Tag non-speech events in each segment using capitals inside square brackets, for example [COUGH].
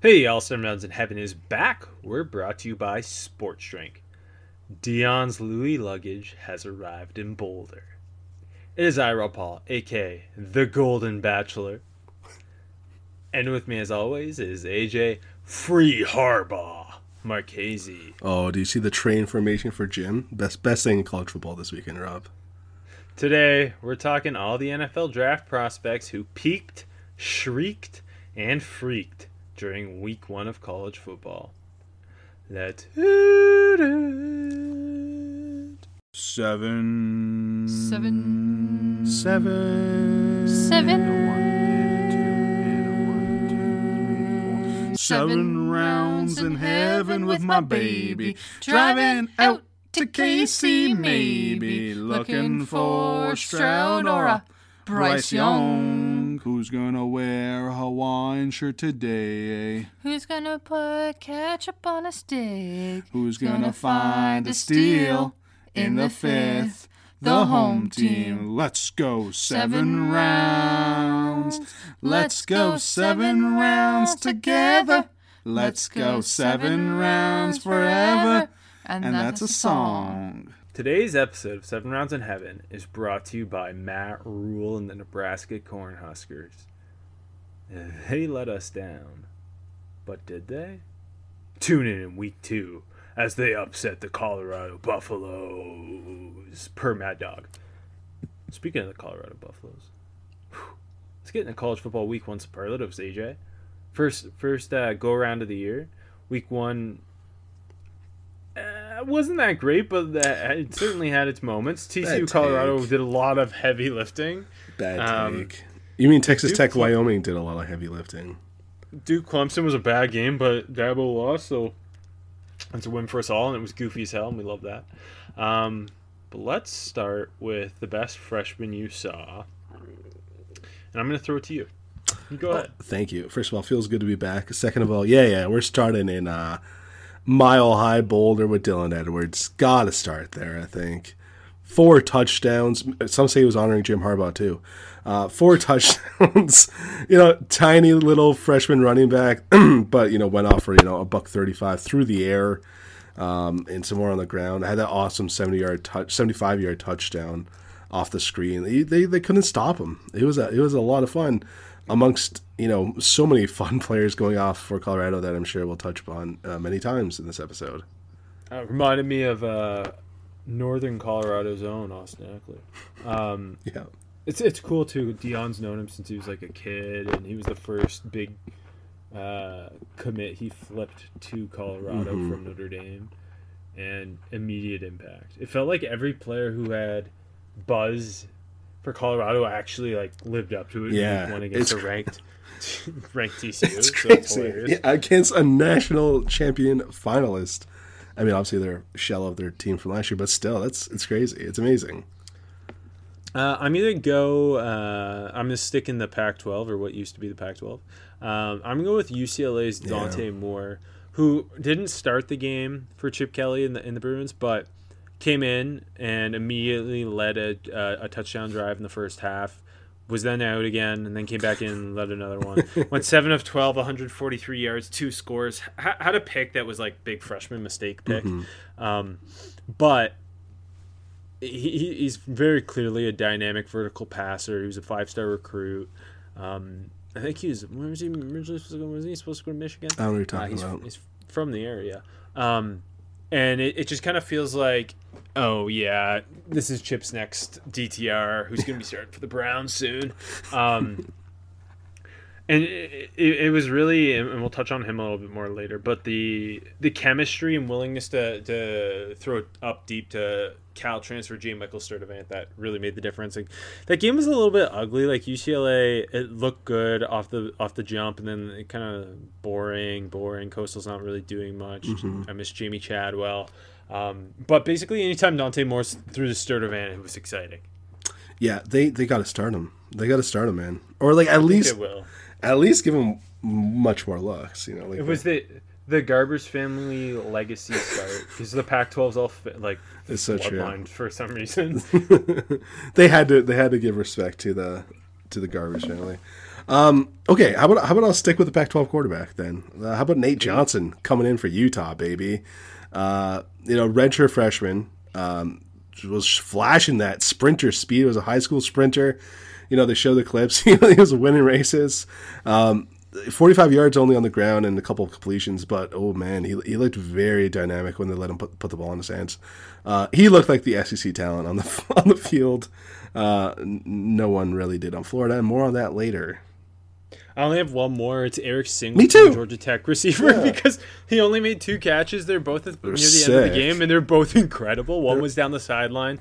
Hey, all seven rounds in heaven is back. We're brought to you by Sports Drink. Deion's Louis luggage has arrived in Boulder. It is I, Rob Paul, aka the Golden Bachelor. And with me, as always, is AJ Free Harbaugh Marchese. Oh, do you see the train formation for Jim? Best best thing in college football this weekend, Rob. Today, we're talking all the NFL draft prospects who peaked, shrieked, and freaked during week one of college football. Let's hit it. Seven. Seven. Seven. Seven. Seven rounds in heaven with my baby. Driving out to KC, maybe. Looking for Stroud or a Bryce Young. Who's gonna wear a Hawaiian shirt today? Who's gonna put ketchup on a stick? Who's gonna find a steal in the fifth? The home team. Let's go seven rounds. Let's go seven rounds together. Let's go seven rounds forever. And that's a song. Today's episode of Seven Rounds in Heaven is brought to you by Matt Rhule and the Nebraska Cornhuskers. They let us down. But did they? Tune in in week two as they upset the Colorado Buffaloes, per Mad Dog. Speaking of the Colorado Buffaloes, whew, let's get into college football week one superlatives, AJ. First, first uh, go around of the year. Week one wasn't that great, but that, it certainly had its moments. TCU Colorado did a lot of heavy lifting. Bad Um, take. You mean Texas Duke Tech, Fl- Wyoming did a lot of heavy lifting. Duke Clemson was a bad game, but Dabo lost, so it's a win for us all, and it was goofy as hell, and we love that. Um, but let's start with the best freshman you saw, and I'm going to throw it to you. You go ahead. Thank you. First of all, feels good to be back. Second of all, yeah, yeah, we're starting in uh, Mile High Boulder with Dylan Edwards. Got to start there, I think. Four touchdowns. Some say he was honoring Jim Harbaugh too. Uh, four [LAUGHS] touchdowns. you know, tiny little freshman running back, [CLEARS THROAT] but you know went off for you know a buck thirty-five through the air, um, and some more on the ground. had that awesome seventy-yard touch, seventy-five yard touchdown off the screen. They, they they couldn't stop him. It was a it was a lot of fun amongst you know so many [LAUGHS] fun players going off for Colorado that I'm sure we'll touch upon uh, many times in this episode. Uh, reminded me of uh, Northern Colorado's own Austin Ekeler. Um, [LAUGHS] Yeah, It's it's cool too. Deion's known him since he was like a kid, and he was the first big uh, commit he flipped to Colorado Mm-hmm. from Notre Dame, and immediate impact. It felt like every player who had buzz for Colorado actually like lived up to it. Yeah, won against a ranked [LAUGHS] ranked TCU. it's so it's hilarious. Yeah, against a national champion finalist. I mean, obviously they're shell of their team from last year, but still, that's it's crazy. It's amazing. Uh, I'm gonna go. Uh, I'm gonna stick in the Pac-12 or what used to be the Pac-12. Um, I'm gonna go with UCLA's Dante Moore, who didn't start the game for Chip Kelly in the in the Bruins, but came in and immediately led a uh, a touchdown drive in the first half. Was then out again, and then came back in and led another one. [LAUGHS] Went seven of 12, 143 yards, two scores. H- had a pick that was like big freshman mistake pick, um, but he, he- he's very clearly a dynamic vertical passer. He was a five star recruit. Um, I think he was. Where was he originally supposed to go? Was he supposed to go to Michigan? I don't know what you're Uh, talking he's, about. he's from the area. Um, and it, it just kind of feels like, oh, yeah, this is Chip's next DTR who's going to be starting for the Browns soon. Um, and it, it, it was really, and we'll touch on him a little bit more later. But the the chemistry and willingness to to throw up deep to Cal transfer J. Michael Sturdivant that really made the difference. Like, that game was a little bit ugly. Like UCLA, it looked good off the off the jump, and then it kind of boring, boring. Coastal's not really doing much. I miss Jamey Chadwell. Um, but basically, anytime Dante Morse threw the Sturdivant, it was exciting. Yeah, they they got to start him. They got to start him, man. Or like at I think least it will. At least give him much more looks. You know, like It was the the Garbers family legacy start because the Pac-12's all like It's so true. for some reason. [LAUGHS] they had to they had to give respect to the to the garbage family. Um, okay, how about how about I'll stick with the Pac-12 quarterback then? Uh, how about Nate Johnson coming in for Utah, baby? Uh, you know, redshirt freshman um, was flashing that sprinter speed. Was a high school sprinter. You know, they show the clips. [LAUGHS] he was winning races. Um, 45 yards only on the ground and a couple of completions, but oh man, he, he looked very dynamic when they let him put, put the ball in his hands. Uh, he looked like the SEC talent on the [LAUGHS] on the field. Uh, no one really did on Florida, and more on that later. I only have one more. It's Eric Singleton, Me too. Georgia Tech receiver, [LAUGHS] because he only made two catches. They're both at, near the end of the game, and they're both incredible. One was down the sideline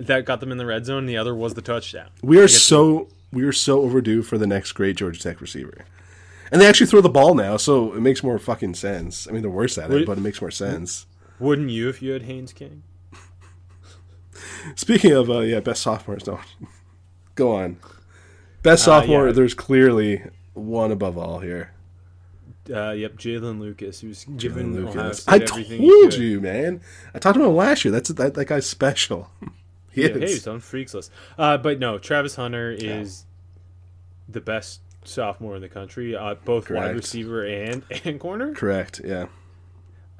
that got them in the red zone, the other was the touchdown. We are so we are so overdue for the next great Georgia Tech receiver, and they actually throw the ball now, so it makes more fucking sense. I mean, they're worse at it, Would- but it makes more sense. Wouldn't you if you had Haynes King? Speaking of uh, yeah, best sophomores, no, [LAUGHS] go on. Best Uh, sophomore, yeah. there's clearly one above all here. Uh, yep, Jalen Lucas, who's given Lucas. I told you, man. I talked about him last year. That's that, that guy's special. [LAUGHS] he Yeah, is. hey, he's on Freaks list. Uh, but no, Travis Hunter is the best sophomore in the country, uh, both wide receiver and [LAUGHS] and corner. Correct. Yeah.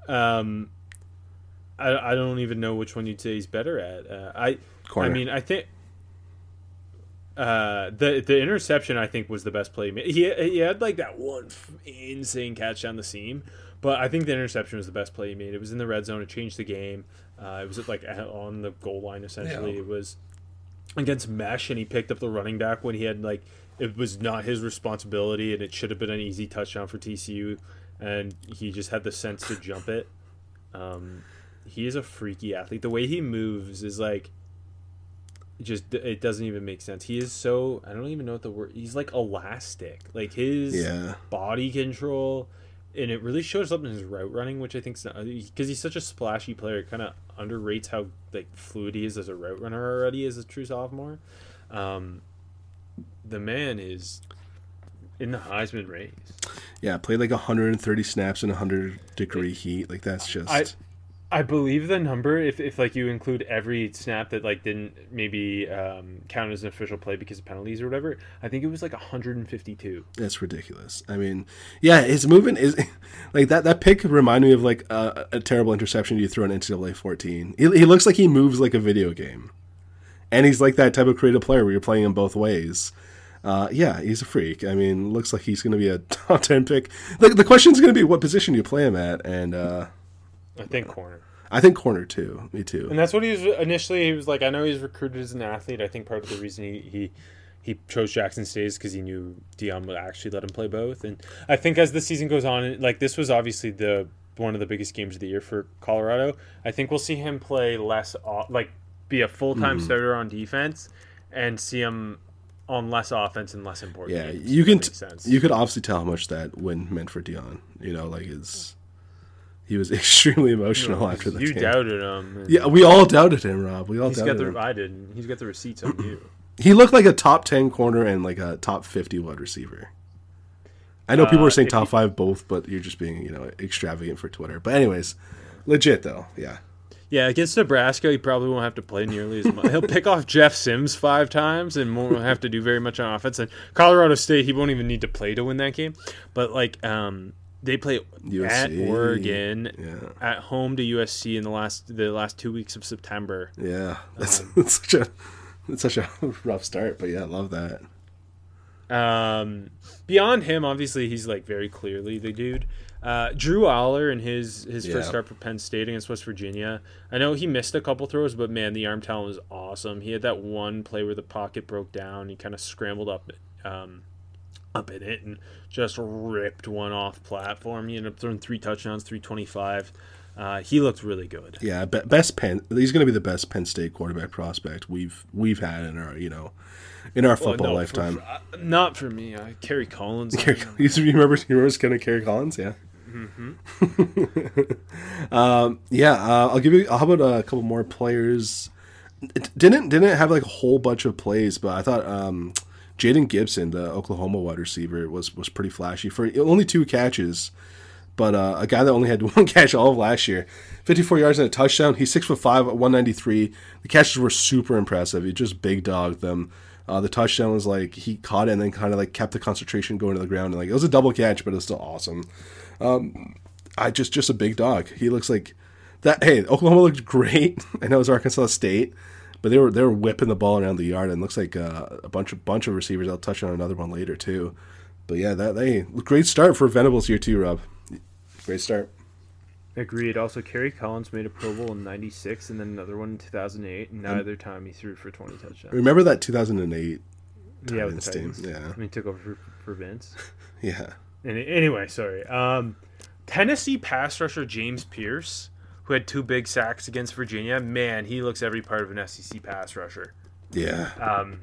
Um, I, I don't even know which one you'd say he's better at. Uh, I Corner. I mean I think uh, the the interception I think was the best play. he made. He he had like that one insane catch down the seam, but I think the interception was the best play he made. It was in the red zone. It changed the game. Uh, it was like at- on the goal line essentially. Yeah. It was against Mesh, and he picked up the running back when he had like it was not his responsibility, and it should have been an easy touchdown for TCU, and he just had the sense to jump it. Um, he is a freaky athlete. The way he moves is like just it doesn't even make sense. He is so I don't even know what the word. He's like elastic. Like his Yeah. body control, and it really shows up in his route running, which I think because he's such a splashy player, kind of underrates how like fluid he is as a route runner already as a true sophomore. Um, the man is in the Heisman race. Yeah. Played like 130 snaps in 100 degree heat. Like that's just. I I believe the number if, if like you include every snap that like didn't maybe um, count as an official play because of penalties or whatever. I think it was like 152. That's ridiculous. I mean, yeah, his movement is [LAUGHS] like that. That pick reminded me of like a, a terrible interception you throw in NCAA 14. He, he looks like he moves like a video game, and he's like that type of creative player where you're playing him both ways. Uh, yeah, he's a freak. I mean, looks like he's going to be a [LAUGHS] top 10 pick. The, the question is going to be what position do you play him at, and uh, I think corner. I think corner too. Me too. And that's what he was initially. He was like, I know he's recruited as an athlete. I think part of the reason he he, he chose Jackson State is because he knew Deion would actually let him play both. And I think as the season goes on, like this was obviously the one of the biggest games of the year for Colorado. I think we'll see him play less, like be a full time Mm-hmm. starter on defense, and see him on less offense and less important. Yeah, games, you can. sense. You could obviously tell how much that win meant for Deion. You know, like it's. He was [LAUGHS] extremely emotional after the you game. doubted him. Yeah, we all doubted him, Rob. We all He's doubted got him. I didn't. He's got the receipts on you. [CLEARS THROAT] He looked like a top ten corner and like a top fifty wide receiver. I know people Uh, are saying top he- five both, but you're just being you know extravagant for Twitter. But anyways, legit though. Yeah, Yeah, against Nebraska, he probably won't have to play nearly as much. He'll pick off [LAUGHS] Jeff Sims five times and won't have to do very much on offense. And Colorado State, he won't even need to play to win that game. But like, um, they play at Oregon, Yeah. at home to USC in the last the last two weeks of September. yeah. [LAUGHS] That's, Um, that's [LAUGHS] such a that's such a [LAUGHS] rough start, but yeah, I love that. Um, beyond him, obviously, he's like very clearly the dude. Uh, Drew Allar in his his Yeah. first start for Penn State against West Virginia. I know he missed a couple throws, but man, the arm talent was awesome. He had that one play where the pocket broke down. He kind of scrambled up um, up in it and just ripped one off platform. He ended up throwing three touchdowns, 325. Uh, he looked really good. Yeah, best Penn. He's going to be the best Penn State quarterback prospect we've we've had in our you know in our football Well, no, lifetime. For, uh, not for me. Uh, Kerry Collins. [LAUGHS] Kerry- you remember you remember kind of Kerry Collins? Yeah. [LAUGHS] um, yeah, uh, I'll give you. How about a couple more players? It didn't didn't have like a whole bunch of plays, but I thought um, Jayden Gibson, the Oklahoma wide receiver, was was pretty flashy for only two catches. But uh, a guy that only had [LAUGHS] one catch all of last year, 54 yards and a touchdown. He's six foot five, 193. The catches were super impressive. He just big dogged them. Uh, the touchdown was like he caught it and then kind of like kept the concentration going to the ground and like it was a double catch, but it was still awesome. Um, I just just a big dog. He looks like that. Hey, Oklahoma looked great. [LAUGHS] I know it was Arkansas State, but they were they were whipping the ball around the yard and looks like uh, a bunch of bunch of receivers. I'll touch on another one later too. But yeah, that they great start for Venables here too, Rob. Great start. Agreed. Also, Kerry Collins made a Pro Bowl in '96 and then another one in 2008. And neither time he threw for 20 touchdowns. Remember that 2008? Yeah, with the Titans team, yeah. I mean, took over for, for Vince. [LAUGHS] Yeah. Any, anyway, sorry. Um, Tennessee pass rusher James Pearce, who had two big sacks against Virginia. Man, he looks every part of an SEC pass rusher. Yeah. Um,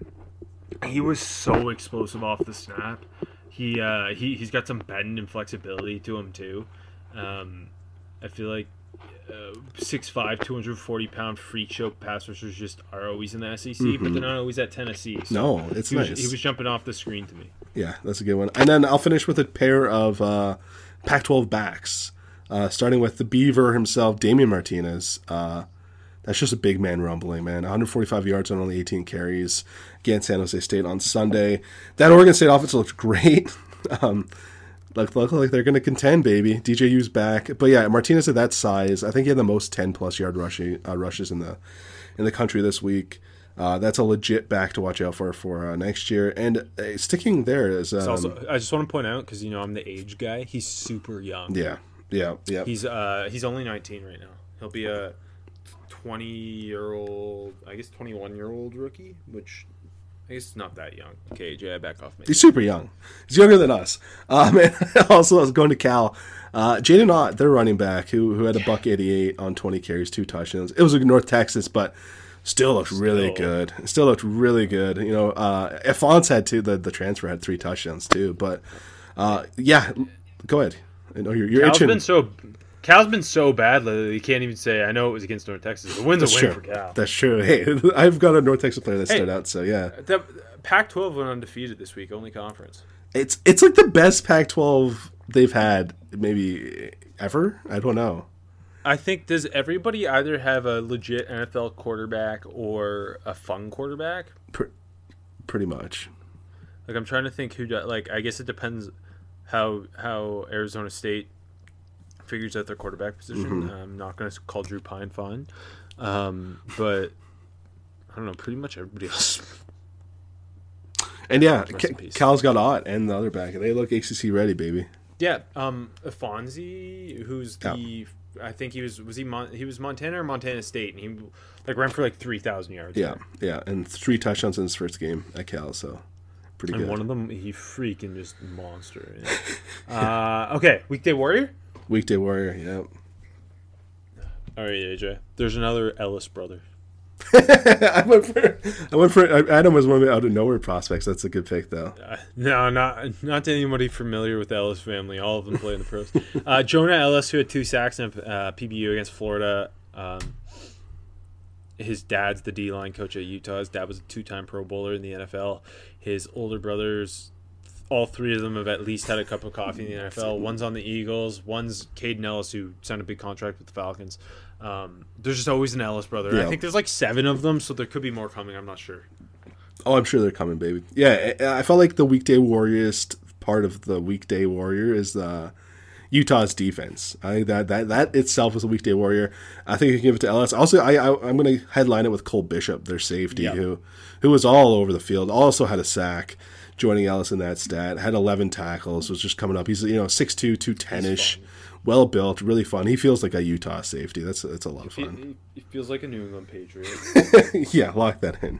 he was so explosive off the snap. He uh, he he's got some bend and flexibility to him too. Um, I feel like uh, 6'5", 240 pound free choke pass rushers just are always in the SEC, but they're not always at Tennessee. So No, it's he was, nice. he was jumping off the screen to me. Yeah, that's a good one. And then I'll finish with a pair of uh, Pac-12 backs, uh, starting with the Beaver himself, Damien Martinez. Uh, that's just a big man rumbling, man. 145 yards on only 18 carries against San Jose State on Sunday. That Oregon State offense looked great. [LAUGHS] um, look, look like they're going to contend, baby. DJU's back, but yeah, Martinez at that size, I think he had the most 10 plus yard rushing uh, rushes in the in the country this week. Uh, that's a legit back to watch out for for uh, next year. And uh, sticking there is um, also, I just want to point out because you know I'm the age guy. He's super young. yeah, yeah, yeah. He's uh he's only 19 right now. He'll be a 20 year old, I guess 21 year old rookie, which I guess not that young. Okay, Jay, back off. Maybe. He's super young. He's younger than us. [LAUGHS] Um, and [LAUGHS] also, I was going to Cal. Uh, Jaydn Ott, their running back, who who had a buck eighty eight on twenty carries, two touchdowns. It was a North Texas, but still looked really Still. good. Still looked really good. You know, uh, Alphonse had two. The the transfer had three touchdowns too. But uh, yeah, go ahead. I know you're you're Cal's itching. been so Cal's been so bad lately. You can't even say. I know it was against North Texas. The win's That's a true. win for Cal. That's true. Hey, [LAUGHS] I've got a North Texas player that Hey. stood out. So yeah, The Pac-12 went undefeated this week, only conference. it's it's like the best Pac-12 they've had maybe ever. I don't know. I think does everybody either have a legit NFL quarterback or a fun quarterback? Pr- pretty much. Like I'm trying to think who like I guess it depends how how Arizona State figures out their quarterback position. I'm not going to call Drew Pyne fun, um, but I don't know. Pretty much everybody else. And yeah, Rest Ca- in peace. Cal's got Ott and the other back. They look ACC ready, baby. Yeah, um, Fonzie, who's the I think he was was he Mon- he was Montana or Montana State, and he like ran for like three thousand yards. Yeah, yeah, and three touchdowns in his first game at Cal, so pretty and good. one of them he freaking just monster. yeah. [LAUGHS] uh, okay, weekday warrior. Weekday Warrior, Yep. All right, AJ. There's another Elliss brother. [LAUGHS] I went for I went for Adam was one of the out of nowhere prospects. That's a good pick though. Uh, no, not not to anybody familiar with the Elliss family. All of them play in the pros. Uh, Jonah Elliss, who had two sacks in uh, PBU against Florida. Um, his dad's the D line coach at Utah. His dad was a two time Pro Bowler in the NFL. His older brothers, all three of them have at least had a cup of coffee in the NFL. One's on the Eagles. One's Kaden Elliss, who signed a big contract with the Falcons. Um, there's just always an Elliss brother. Yeah. I think there's like seven of them, so there could be more coming. I'm not sure. Oh, I'm sure they're coming, baby. Yeah, I I felt like the weekday warriorist part of the weekday warrior is the Utah's defense. I think that that that itself is a weekday warrior. I think you can give it to Elliss. Also, I, I I'm going to headline it with Cole Bishop, their safety, Yeah. who who was all over the field. Also had a sack, joining Elliss in that stat. Had 11 tackles. Was just coming up. He's you know 6'2", 210 ish, well built, really fun. He feels like a Utah safety. That's that's a lot of fun. he- he feels like a New England Patriot. [LAUGHS] yeah, lock that in.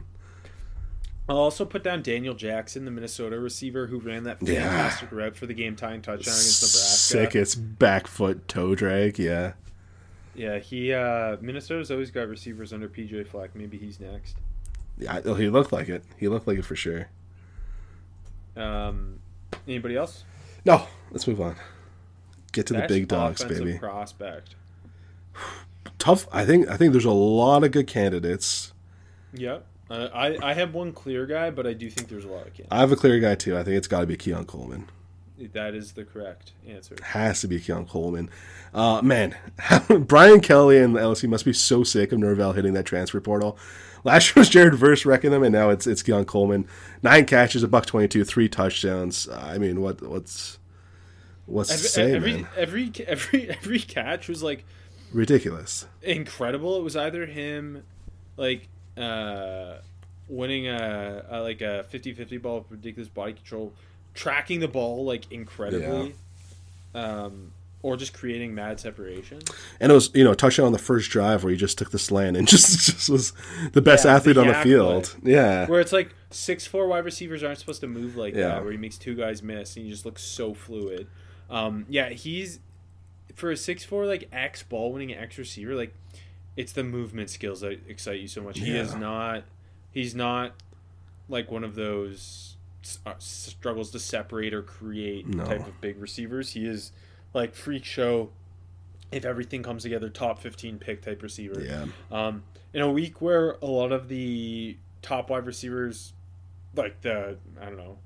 I'll also put down Daniel Jackson, the Minnesota receiver who ran that Yeah. fantastic route for the game tying touchdown against Nebraska. Sickest back foot toe drag. Yeah. Yeah, he uh Minnesota's always got receivers under PJ Fleck. Maybe he's next. Yeah, I- he looked like it. He looked like it for sure. Um anybody else? No, let's move on. Get to the big dogs, baby. Prospect. Tough. I think. I think there's a lot of good candidates. Yep. Uh, I I have one clear guy, but I do think there's a lot of candidates. I have a clear guy too. I think it's got to be Keon Coleman. That is the correct answer. It has to be Keon Coleman. Uh, man, [LAUGHS] Brian Kelly and LSU must be so sick of Norvell hitting that transfer portal. Last year was Jared Verse wrecking them, and now it's it's Keon Coleman. Nine catches, a buck twenty two, three touchdowns. I mean, what what's what's to say, every, man? every every every catch was like Ridiculous. incredible. It was either him like uh winning a, a like a 50-50 ball with ridiculous body control, tracking the ball like incredibly. Um or just creating mad separation. And it was you know a touchdown on the first drive where he just took the slant and [LAUGHS] just just was the best Yeah, athlete the on the field. Yeah, Where it's like six four wide receivers aren't supposed to move like Yeah. that. Where he makes two guys miss and he just looks so fluid. Um, yeah, he's for a six four like X ball winning X receiver. Like it's the movement skills that excite you so much. He is not. He's not like one of those uh, struggles to separate or create No. type of big receivers. He is like freak show. If everything comes together, top fifteen pick type receiver. yeah. Um, in a week where a lot of the top wide receivers, like the I don't know,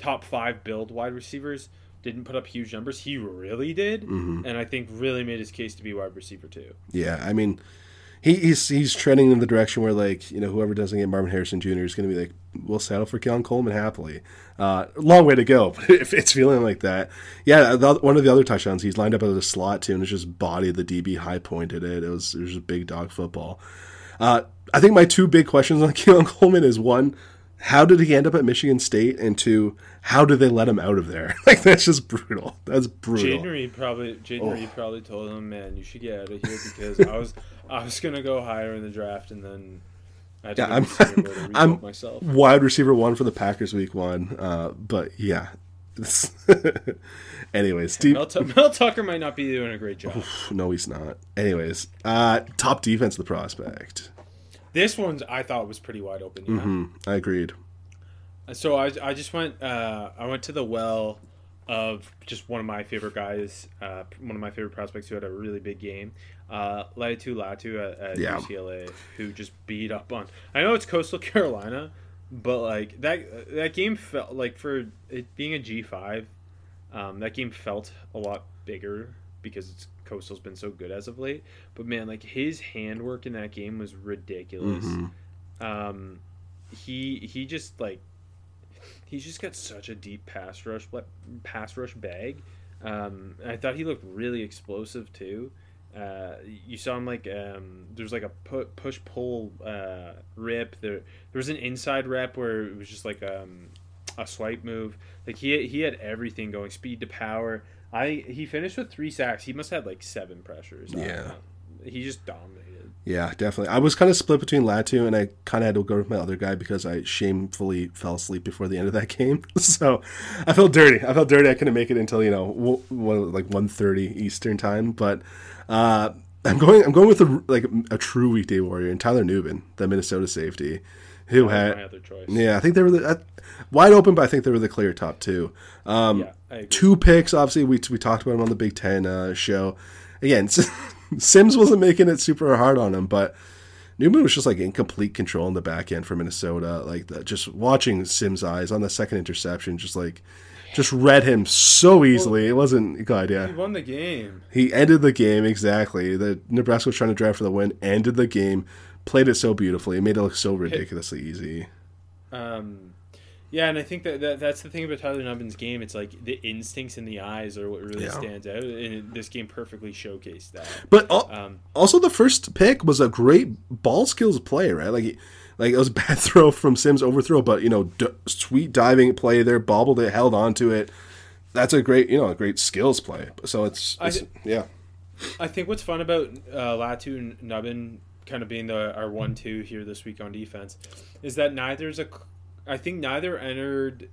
top five build wide receivers, didn't put up huge numbers, he really did, Mm-hmm. and I think really made his case to be wide receiver too. Yeah, I mean, he, he's he's trending in the direction where like you know whoever doesn't get Marvin Harrison Jr. is going to be like we'll settle for Keon Coleman happily. Uh, long way to go, [LAUGHS] but if it's feeling like that, yeah. The, one of the other touchdowns, he's lined up as a slot too, and it's just bodied the DB, high pointed it. It was it was just big dog football. Uh, I think my two big questions on [LAUGHS] Keon Coleman is one, how did he end up at Michigan State, and two, how did they let him out of there? [LAUGHS] Like that's just brutal. That's brutal. Jaden probably Jaden Oh. Probably told him, "Man, you should get out of here [LAUGHS] because I was I was gonna go higher in the draft and then." I had to Yeah, I'm- Bowl [LAUGHS] I'm- myself. wide receiver one for the Packers week one. Uh, but yeah. Anyways. Mel, Tu- Mel Tucker might not be doing a great job. No, he's not. Anyways, uh, top defense, the prospect. This one's I thought was pretty wide open. Yeah. Hmm, I agreed. So I, I just went uh, I went to the well of just one of my favorite guys, uh, one of my favorite prospects who had a really big game, uh, Laiatu Latu at, at Yeah. UCLA, who just beat up on. I know it's Coastal [LAUGHS] Carolina, but like that that game felt like for it being a G five, um, that game felt a lot bigger because it's Coastal's been so good as of late. But man, like his handwork in that game was ridiculous. Um, he he just like he's just got such a deep pass rush pass rush bag. Um, I thought he looked really explosive too. Uh, you saw him like um, there's like a pu- push pull uh, rip. There there was an inside rep where it was just like um, a swipe move. Like he he had everything going, speed to power. I he finished with three sacks. He must have had like seven pressures. Yeah. he just dominated. Yeah, definitely. I was kind of split between Latu and I kind of had to go with my other guy because I shamefully fell asleep before the end of that [LAUGHS] game. so I felt dirty. I felt dirty. I couldn't make it until you know w- like 1.30 Eastern time. But uh, I'm going. I'm going with a, like a true weekday warrior and Tyler Nubin, the Minnesota safety, who had my other choice. yeah. I think they were the, uh, wide open, but I think they were the clear top two. Um, yeah, two picks. Obviously, we we talked about him on the Big Ten uh, show. Again, [LAUGHS] Sims wasn't making it super hard on him, but Nubin was just like in complete control in the back end for Minnesota. Like that, just watching Sims' eyes on the second interception, just like just read him so easily. it wasn't good. He Yeah, won the game. he ended the game exactly. The Nebraska was trying to drive for the win. Ended the game. Played it so beautifully. It made it look so ridiculously easy. Um, yeah, and I think that, that that's the thing about Tyler Nubin's game. It's like the instincts in the eyes are what really Yeah. stands out, and this game perfectly showcased that. But al- Um, also, the first pick was a great ball skills play, right? Like, like it was a bad [LAUGHS] throw from Sims overthrow, but you know, d- sweet diving play there, bobbled it, held onto it. That's a great, you know, a great skills play. So it's, I- it's yeah, I think what's fun about uh, Latu and Nubbin kind of being the our one-two here this week on defense is that neither's a I think neither entered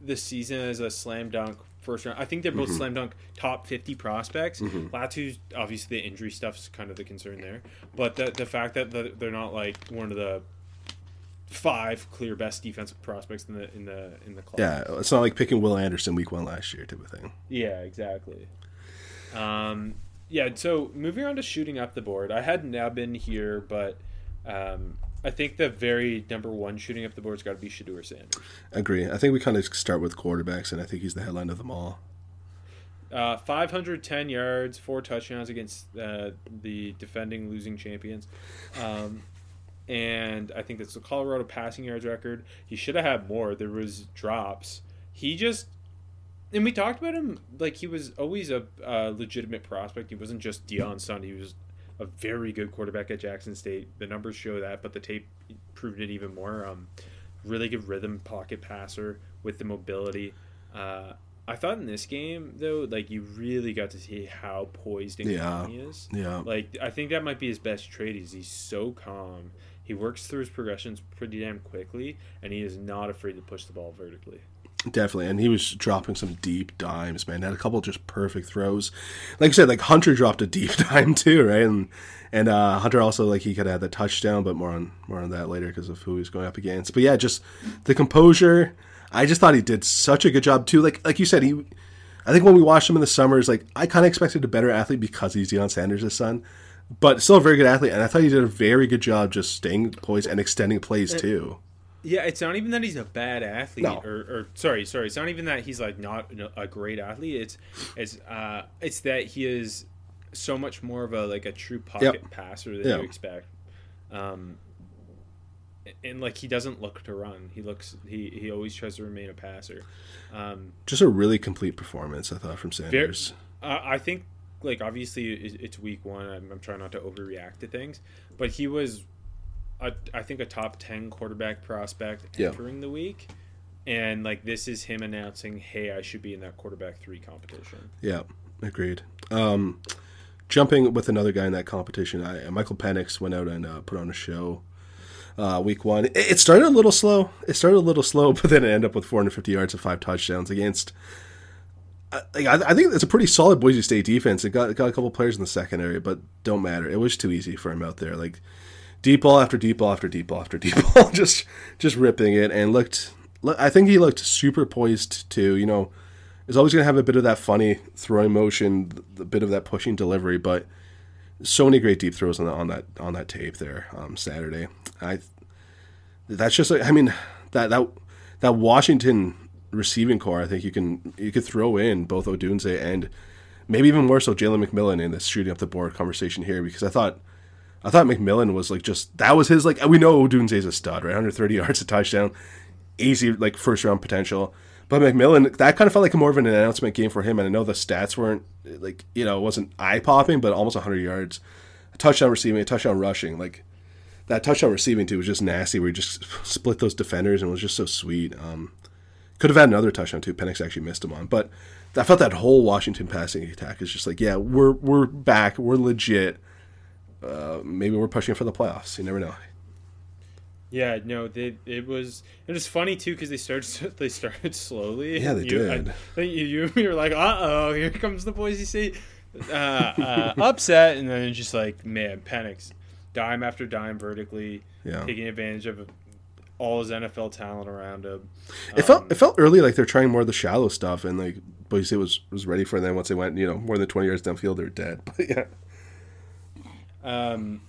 the season as a slam dunk first round. I think they're both Mm-hmm. slam dunk top fifty prospects. Latu's obviously the injury stuff's kind of the concern there, but the the fact that the, they're not like one of the five clear best defensive prospects in the in the in the class. Yeah, it's not like picking Will Anderson week one last year type of thing. Yeah, exactly. Um, yeah, so moving on to shooting up the board, I had Nubin here, but um, I think the very number one shooting up the board's got to be Shedeur Sanders. Agree. I think we kind of start with quarterbacks, and I think he's the headline of them all. Uh, 510 yards, four touchdowns against uh, the defending losing champions. Um, and I think that's the Colorado passing yards record. He should have had more. There was drops. He just and we talked about him like he was always a uh, legitimate prospect. He wasn't just Deion Sun. He was a very good quarterback at Jackson State. The numbers show that, but the tape proved it even more. Um, really good rhythm pocket passer with the mobility. Uh, I thought in this game though, like you really got to see how poised and Yeah. calm he is. Yeah. Like I think that might be his best trait. Is he's so calm. He works through his progressions pretty damn quickly, and he is not afraid to push the ball vertically. Definitely, and he was dropping some deep dimes, man. Had a couple just perfect throws. Like I said, like Hunter dropped a deep [LAUGHS] dime too, right? And and uh, Hunter also like he could have had the touchdown, but more on more on that later because of who he's going up against. But yeah, just the composure. I just thought he did such a good job too. Like like you said, he. I think when we watched him in the summers, like I kind of expected a better athlete because he's Deion Sanders' son, but still a very good athlete. And I thought he did a very good job just staying poised and extending plays too. Yeah, it's not even that he's a bad athlete, No. or, or sorry, sorry. It's not even that he's like not a great athlete. It's it's uh it's that he is so much more of a like a true pocket Yep. passer than Yeah. you expect. Um, and like he doesn't look to run. He looks he he always tries to remain a passer. Um, Just a really complete performance, I thought, from Sanders. uh, I think, like, obviously it's week one. I'm, I'm trying not to overreact to things, but he was, a, I think, a top ten quarterback prospect Yeah. entering the week, and like this is him announcing, "Hey, I should be in that quarterback three competition." Yeah, agreed. Um, jumping with another guy in that competition, I, Michael Penix went out and uh, put on a show. Uh, week one, it, it started a little slow. It started a little slow, [LAUGHS] but then it ended up with 450 yards and five touchdowns against. I, like, I, I think it's a pretty solid Boise State defense. It got it got a couple players in the secondary, but don't matter. It was too easy for him out there. Like deep ball after deep ball after deep ball after deep ball, [LAUGHS] just just ripping it and looked. I think he looked super poised too. You know, is always going to have a bit of that funny throwing motion, a bit of that pushing delivery, but so many great deep throws on, the, on that on that tape there um, Saturday. I that's just I mean that that that Washington receiving corps. I think you can you could throw in both Odunze and maybe even more so Jalen McMillan in this shooting up the board conversation here because I thought I thought McMillan was like just that was his like we know Odunze is a stud right 130 [LAUGHS] yards a touchdown easy like first round potential. But McMillan, that kind of felt like more of an announcement game for him. And I know the stats weren't like you know it wasn't eye popping, but almost 100 yards, a touchdown receiving, a touchdown rushing. Like that touchdown receiving too was just nasty. Where he just [LAUGHS] split those defenders and was just so sweet. Um, could have had another touchdown too. Penix actually missed him on, but I felt that whole Washington passing attack is just like yeah, we're we're back, we're legit. Uh, maybe we're pushing for the playoffs. You never know. Yeah, no, they, it was it was funny too because they started [LAUGHS] they started slowly. Yeah, they you, did. I, think you you were like, uh oh, here comes the Boise State uh, uh, [LAUGHS] upset, and then just like, man, Penix, dime after dime vertically, Yeah. taking advantage of all his NFL talent around him. It felt it felt early like they're trying more of the shallow stuff, and like Boise State was was ready for them once they went you know more than twenty yards downfield, they're dead. [LAUGHS] But yeah, Um,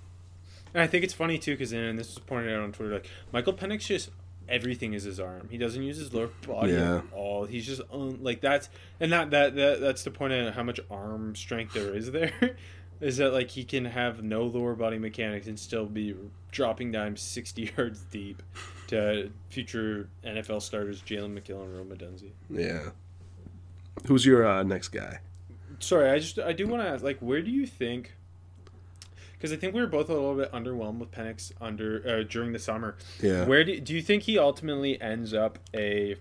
and I think it's funny too because and this was pointed out on Twitter, like Michael Penix just everything is his arm. He doesn't use his lower body Yeah. at all. He's just on like that's and that that, that that's the point of how much arm strength there is there. [LAUGHS] Is that like he can have no lower body mechanics and still be dropping dimes sixty [LAUGHS] yards deep to future NFL starters Jalen McGill and Rome Odunze. yeah. Who's your uh, next guy? Sorry, I just I do want to ask, like, where do you think? Because I think we were both a little bit underwhelmed with Penix under uh, during the summer. Yeah. Where do do you think he ultimately ends up a?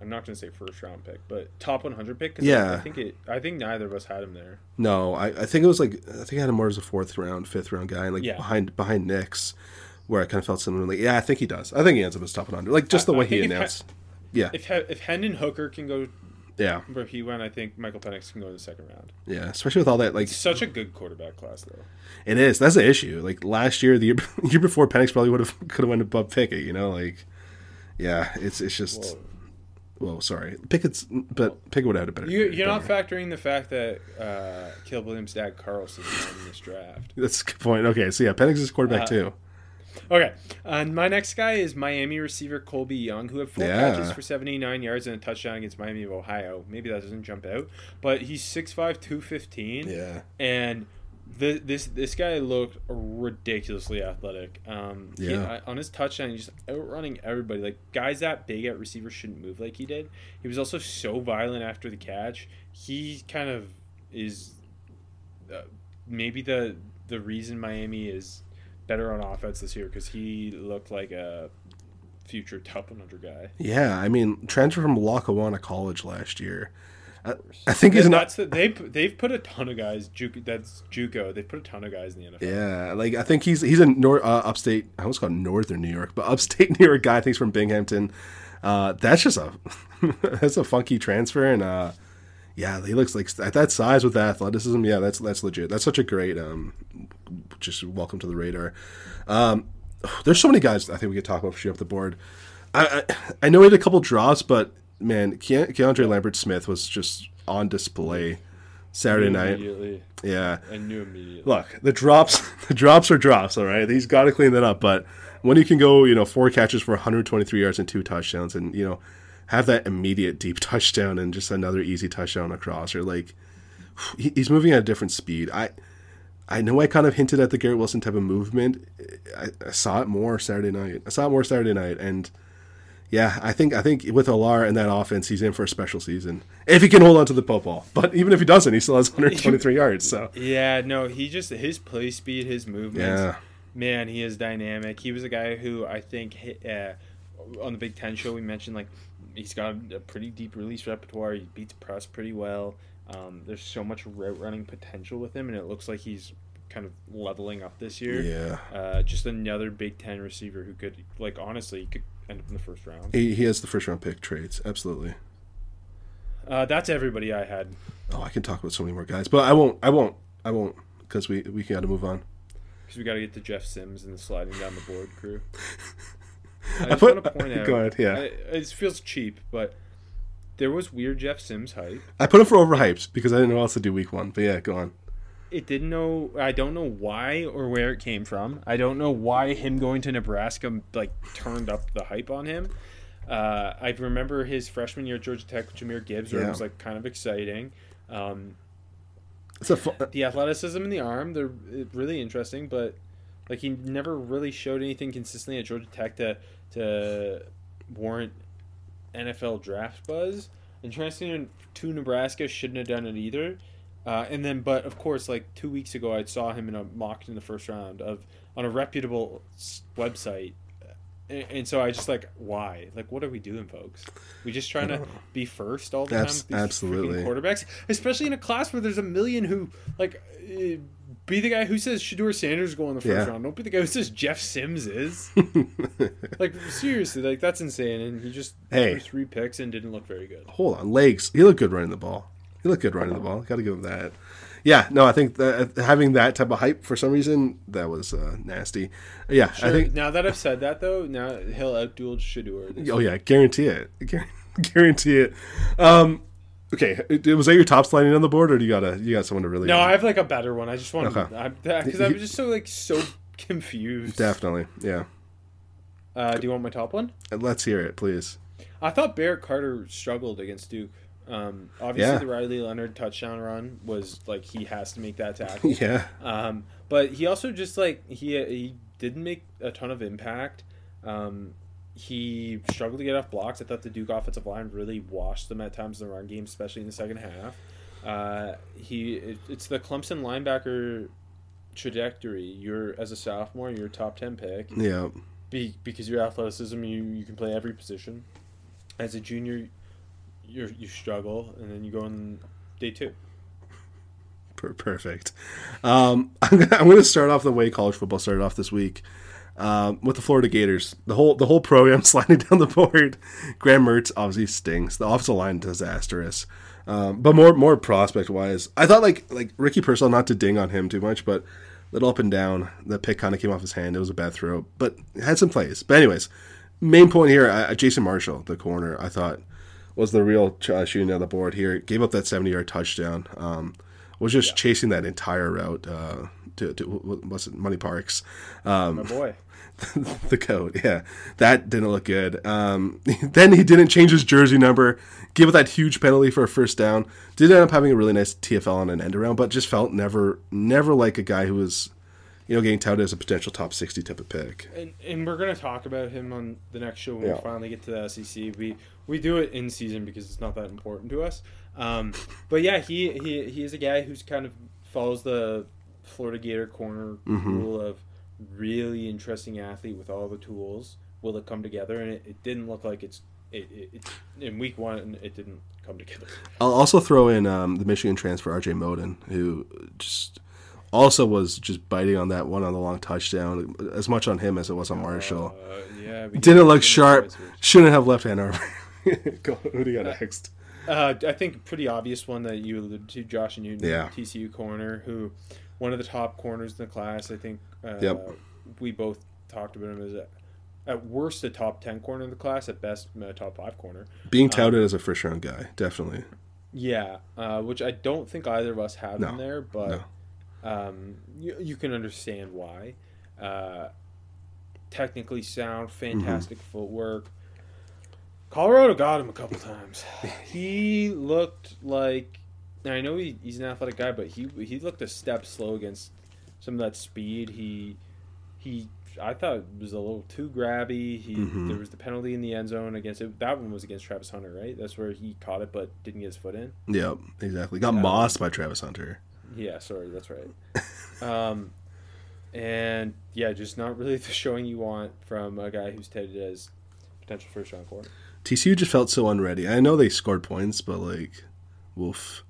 I'm not going to say first round pick, but top 100 pick. 'Cause I- I, think it. I think neither of us had him there. No, I, I think it was like I think I had him more as a fourth round, fifth round guy, and like Yeah. behind behind Nix. where I kind of felt similarly. Yeah, I think he does. I think he ends up as top 100. Like just the I- I way he announced. Yeah, If if Hendon Hooker can go yeah, where he went, I think Michael Penix can go in the second round. yeah. Especially with all that, like Such a good quarterback class, though. it is. That's the issue. Like last year, the year, [LAUGHS] year before, Penix probably would have [LAUGHS] could have went above Pickett. You know, like yeah, it's it's just. Whoa. Well, sorry, Pickett's, but Pickett would have had a better. You, you're not factoring the fact that uh, Caleb Williams' dad Carlson is in this draft. [LAUGHS] That's a good point. Okay, so yeah, Penix is quarterback Uh, too. Okay, and my next guy is Miami receiver Colbie Young, who had four Yeah. catches for 79 yards and a touchdown against Miami of Ohio. Maybe that doesn't jump out, but he's 6'5", 215. Yeah. and the, this this guy looked ridiculously athletic. Um, he- Yeah. on his touchdown, he's just outrunning everybody. Like guys that big at receiver shouldn't move like he did. He was also so violent after the catch. He kind of is uh, maybe the the reason Miami is better on offense this year because he looked like a future [LAUGHS] top 100 guy. Yeah, I mean, transfer from Lackawanna College last year. I, I think he's that's the, they they've put a ton of guys. Juco, that's JUCO. They've put a ton of guys in the NFL. Yeah, like I think he's he's a nor- uh, upstate. I almost called Northern New York, but [LAUGHS] upstate New York guy. I think he's from Binghamton. Uh, that's just a [LAUGHS] that's a funky transfer, and uh, yeah, he looks like at that size with that athleticism. Yeah, that's that's legit. That's such a great um, just welcome to the radar. Um, there's so many guys I think we could talk about for sure up the board. I I, I know he had a couple drops, but man, Ke- Keandre Lambert Smith was just on display Saturday night. Immediately, Yeah. I knew immediately. Look, the drops, [LAUGHS] the drops are drops. All right, he's got to clean that up. But when you can go, you know, four catches for 123 yards and two touchdowns, and you know, have that immediate deep [LAUGHS] touchdown and just another easy touchdown across, or like, [SIGHS] he's moving at a different speed. I, I know I kind of hinted at the Garrett Wilson type of movement. I, I saw it more Saturday night. I saw it more Saturday night, and yeah, I think I think with Allar and that offense, he's in for a special season if he can hold on to the football. But even if he doesn't, he still has [LAUGHS] 123 [LAUGHS] yards. So Yeah, no, he just his play speed, his movements. Yeah. Man, he is dynamic. He was a guy who I think hit, uh, on the Big Ten show we mentioned like he's got a pretty deep release repertoire. He beats press pretty well. Um, there's so much route running potential with him, and it looks like he's kind of leveling up this year. Yeah. Uh, just another Big Ten receiver who could, like, honestly, he could end up in the first round. He, he has the first round pick traits, absolutely. Uh, that's everybody I had. Oh, I can talk about so many more guys, but I won't. I won't. I won't because we we got to move on. Because we got to get to Jeff Sims and the sliding down the board crew. [LAUGHS] I just put- want to point [LAUGHS] out. go ahead, yeah. I, it feels cheap, but there was weird Jeff Sims hype. I put him for overhyped because I didn't know what else to do week one. But yeah, go on. It didn't know. I don't know why or where it came from. I don't know why him going to Nebraska like turned up the hype on him. Uh, I remember his freshman year at Georgia Tech, with Jahmyr Gibbs, where Yeah. it was like kind of exciting. Um, It's a fu- the athleticism in the arm, they're uh, really interesting, but like he never really showed anything consistently at Georgia Tech to to warrant NFL draft buzz. And transferring to Nebraska shouldn't have done it either. Uh, and then, but of course, like two weeks ago, I saw him in a mocked in the first round of on a reputable website. And, and so I just like, why? Like, what are we doing, folks? We just trying to [LAUGHS] be first all the time. with these absolutely. quarterbacks, especially in a class where there's a million who like. Uh, be the guy who says Shedeur Sanders go in the first Yeah. round. Don't be the guy who says Jeff Sims is. [LAUGHS] like seriously, like that's insane. And he just Hey. threw three picks and didn't look very good. hold on legs. He looked good running the ball. He looked good running the ball. Got to give him that. Yeah, no, I think that having that type of hype for some reason that was uh, nasty. Yeah, I think. now that I've said that though, now he'll outduel Shador. Oh yeah, guarantee it. [LAUGHS] Guarantee it. Um, okay, was that your top sliding on the board, or do you got a you got someone to really? No, I have like a better one. I just want Okay. to because I was just so like so confused. definitely. Yeah, Uh, do you want my top one? let's hear it, please. I thought Barrett Carter struggled against Duke. Um, obviously, Yeah. the Riley Leonard touchdown run was like he has to make that tackle. [LAUGHS] Yeah, Um, but he also just like he he didn't make a ton of impact. Um, he struggled to get off blocks. I thought the Duke offensive line really washed them at times in the run game, especially in the second half. Uh, he it, it's the Clemson linebacker trajectory. You're as a sophomore, you're a top ten pick yeah. be, because your athleticism, you you can play every position. As a junior, you you struggle, and then you go on day two. Perfect. Um, [LAUGHS] I'm gonna, I'm going to start off the way college football started off this week. Um, with the Florida Gators, the whole the whole program [LAUGHS] sliding down the board. Graham Mertz obviously stinks. The offensive line disastrous. Um, but more more prospect wise, I thought like like Ricky Pearsall not to ding on him too much, but little up and down. The pick kind of came off his hand. It was a bad throw, but had some plays. But anyways, main point here, uh, Jason Marshall, the corner, I thought was the real uh, shooting down the board here. Gave up that seventy yard touchdown. Um, was just yeah. chasing that entire route uh, to, to what's it, Money Parks. Um, My boy. [LAUGHS] the code, yeah, that didn't look good. Um, [LAUGHS] then he didn't change his jersey number, give it that huge penalty for a first down. Did end up having a really nice TFL on an end around, but just felt never, never like a guy who was, you know, getting touted as a potential top sixty type of pick. And, and we're gonna talk about him on the next show when yeah. we finally get to the SEC. We we do it in season because it's not that important to us. Um, but yeah, he he he is a guy who's kind of follows the Florida Gator corner mm-hmm. rule of really interesting athlete with all the tools. Will it come together? And it, it didn't look like it's it, it, it, in week one. It didn't come together. [LAUGHS] I'll also throw in um, the Michigan transfer R.J. Moten, who just also was just biting on that one on the long touchdown, as much on him as it was on Marshall. Uh, yeah, didn't look sharp. Shouldn't have left Arbor. [LAUGHS] Go, who do you got uh, next? Uh, I think pretty obvious one that you alluded to, Josh Newton, yeah. TCU corner, who one of the top corners in the class. I think uh, yep. we both talked about him as a, at worst a top ten corner in the class, at best a top five corner. Being um, touted um, as a first round guy, definitely. Yeah, uh, which I don't think either of us have no. in there, but no. um, you, you, can understand why. Uh, technically sound, fantastic mm-hmm. footwork. Colorado got him a couple times. [SIGHS] he looked like I know he, he's an athletic guy, but he he looked a step slow against some of that speed. He he I thought was a little too grabby. He mm-hmm. there was the penalty in the end zone against it. That one was against Travis Hunter, right? That's where he caught it but didn't get his foot in. Yep, exactly. Got mossed by Travis Hunter. Yeah, sorry, that's right. [LAUGHS] um, and yeah, just not really the [LAUGHS] showing you want from a guy who's touted as potential first round quarterback. TCU just felt so unready. I know they scored points, but like, woof.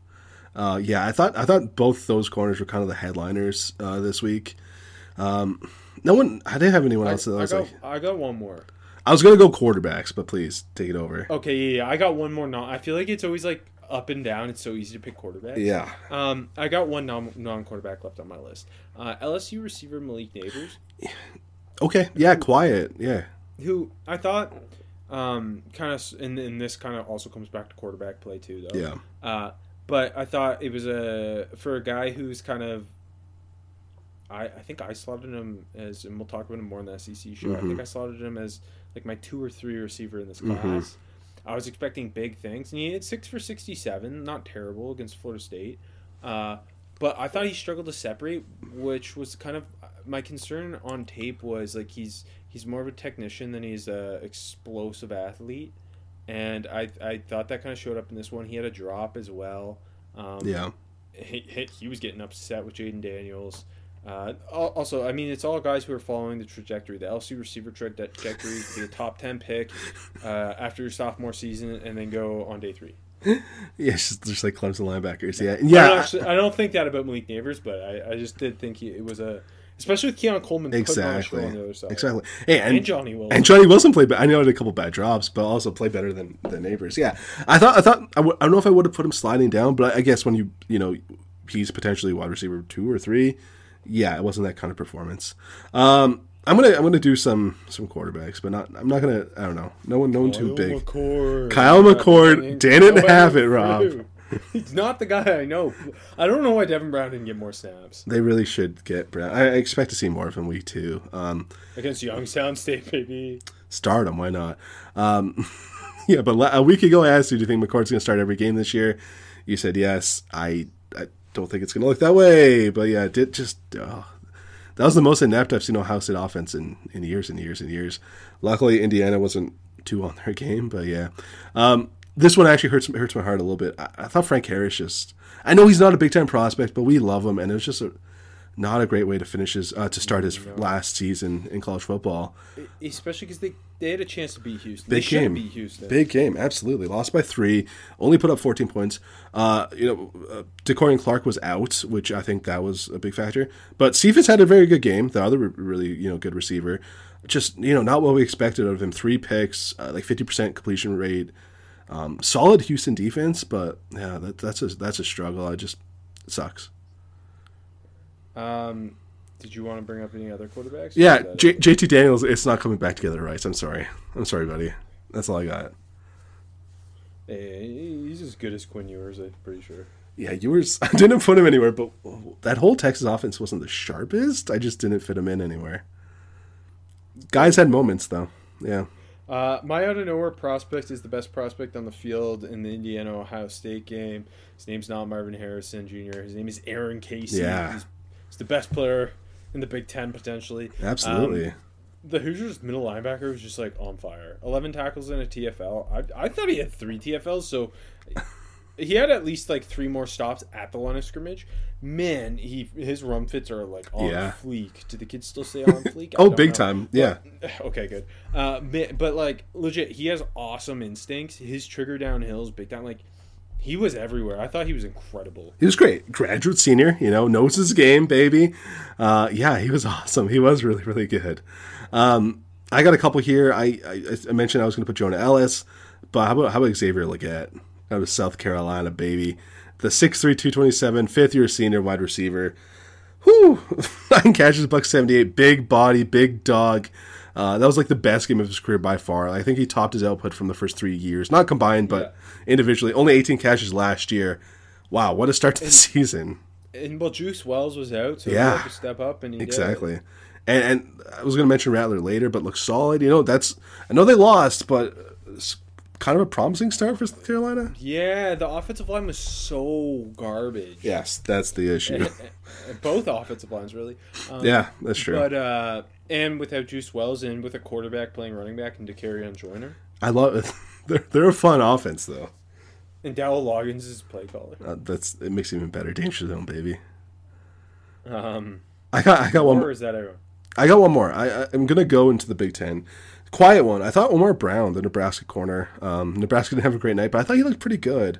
Uh, yeah, I thought I thought both those corners were kind of the headliners uh, this week. Um, no one, I didn't have anyone else. I, that I, was got, like, I got one more. I was gonna go quarterbacks, but please take it over. Okay, yeah, yeah. I got one more. Non, I feel like it's always like up and down. It's so easy to pick quarterbacks. Yeah. Um, I got one non non quarterback left on my list. Uh, LSU receiver Malik Nabers. Okay. Yeah. Quiet. Yeah. Who I thought, um, kind of, and, and this kind of also comes back to quarterback play too, though. Yeah. Uh, but I thought it was a for a guy who's kind of. I, I think I slotted him as, and we'll talk about him more in the SEC show. Mm-hmm. I think mm-hmm. I slotted him as like my two or three receiver in this mm-hmm. class. Mm-hmm. I was expecting big things, and he hit six for sixty-seven, not terrible against Florida State. Uh, but I thought he struggled to separate, which was kind of my concern on tape. Was like he's he's more of a technician than he's a explosive athlete and I I thought that kind of showed up in this one. He had a drop as well. Um, yeah, he, he, was getting upset with Jayden Daniels. Uh, also, I mean, it's all guys who are following the trajectory. The LC receiver trajectory to be a top ten pick uh, after your sophomore season, and then go on day three. [LAUGHS] yeah, just, just like Clemson linebackers. Yeah, yeah. I don't, actually, I don't think that about Malik Nabers, but I, I just did think he, it was a especially with Keon Coleman exactly on, the other side. Exactly. Hey, and, and, Johnny Wilson. And Johnny Wilson played. I know he had a couple bad drops, but also played better than the Nabers. Yeah, I thought. I thought. I w- I don't know if I would have put him sliding down, but I guess when you you know he's potentially wide receiver two or three. Yeah, it wasn't that kind of performance. Um, I'm gonna I'm gonna do some some quarterbacks, but not I'm not gonna I don't know. No one no one too big. McCord. Kyle McCord didn't have it, Rob. [LAUGHS] He's not the guy I know. I don't know why Devin Brown didn't get more snaps. They really should get Brown. I expect to see more of him week two. Um, Against Youngstown State, maybe. Start him, why not? Um, [LAUGHS] yeah, but a week ago I asked you, do you think McCord's going to start every game this year? You said yes. I, I don't think it's going to look that way. But yeah, it did just. Oh, that was the most inept I've seen Ohio State offense in, in years and years and years. Luckily, Indiana wasn't too on their [LAUGHS] game, but yeah. Um, this one actually hurts hurts my heart a little bit. I, I thought Frank Harris just. I know he's not a big time prospect, but we love him, and it was just a not a great way to finish his uh, to start his last season in college football. Especially because they, they had a chance to beat Houston. Big they game. beat Houston. Big game, absolutely. Lost by three. Only put up 14 points. Uh, you know, uh, De'Corian Clark was out, which I think that was a big factor. But Cephus had a very good game. The other re- really you know good receiver. Just you know not what we expected out of him. Three picks, uh, like 50% completion rate. Um, solid Houston defense, but yeah, that, that's a that's a struggle. I just it sucks. Um, did you want to bring up any other quarterbacks? Yeah, J- JT Daniels, it's not coming back together, right? I'm sorry. I'm sorry, buddy. That's all I got. Hey, he's as good as Quinn Ewers, I'm pretty sure. Yeah, Ewers. [LAUGHS] I didn't put him anywhere, but that whole Texas offense wasn't the sharpest. I just didn't fit him in anywhere. Guys had moments though. Yeah, Uh, my out of nowhere prospect is the best prospect on the field in the Indiana Ohio State game. His name's not Marvin Harrison Jr. His name is Aaron Casey. Yeah. He's, he's the best player in the Big Ten potentially. absolutely. Um, the Hoosiers middle linebacker was just like on fire. Eleven tackles in a TFL. I, I thought he had three TFLs, so he had at least like three more stops at the line of scrimmage. Man, he his run fits are like on Yeah. fleek. Do the kids still say on [LAUGHS] fleek? Oh, big know. time. Yeah, [SIGHS] Okay, good. Uh, but like legit, he has awesome instincts. His trigger down hills, big time. Like he was everywhere. I thought he was incredible. he was great. Graduate senior, you know, knows his game, baby. Uh, yeah, he was [LAUGHS] awesome. He was really, really good. Um, I got a couple here. I I, I mentioned I was going to put Jonah Elliss, but how about how about Xavier Legette out of South Carolina, baby, the 6'3", 227, fifth year senior wide receiver. Whew, [LAUGHS] nine catches, buck seventy eight, big body, big dog. Uh, that was like the best game of his career by far. I think he topped his output from the first three years, not combined, but individually. Only eighteen catches last year. Wow, what a start to the season! And well, Juice Wells was out, so Yeah. he had to step up, and he did. Exactly. And, and I was going to mention Rattler later, but looks solid. You know, that's I know they lost, but kind of a promising start for South Carolina. Yeah, the offensive line was so garbage. Yes, that's the issue. both offensive lines really. Um, yeah, that's true. But uh, and without Juice Wells and with a quarterback playing running back and Dakereon Joyner I love it. [LAUGHS] They're, they're a fun offense though. and Dowell Loggins is play caller. Uh, that's it makes it even better. Danger zone, baby. Um, I got I got one. more. is that everyone? I got one more. I, I I'm gonna go into the Big Ten. Quiet one. I thought Omar Brown, the Nebraska corner. Um, Nebraska didn't have a great night, but I thought he looked pretty good.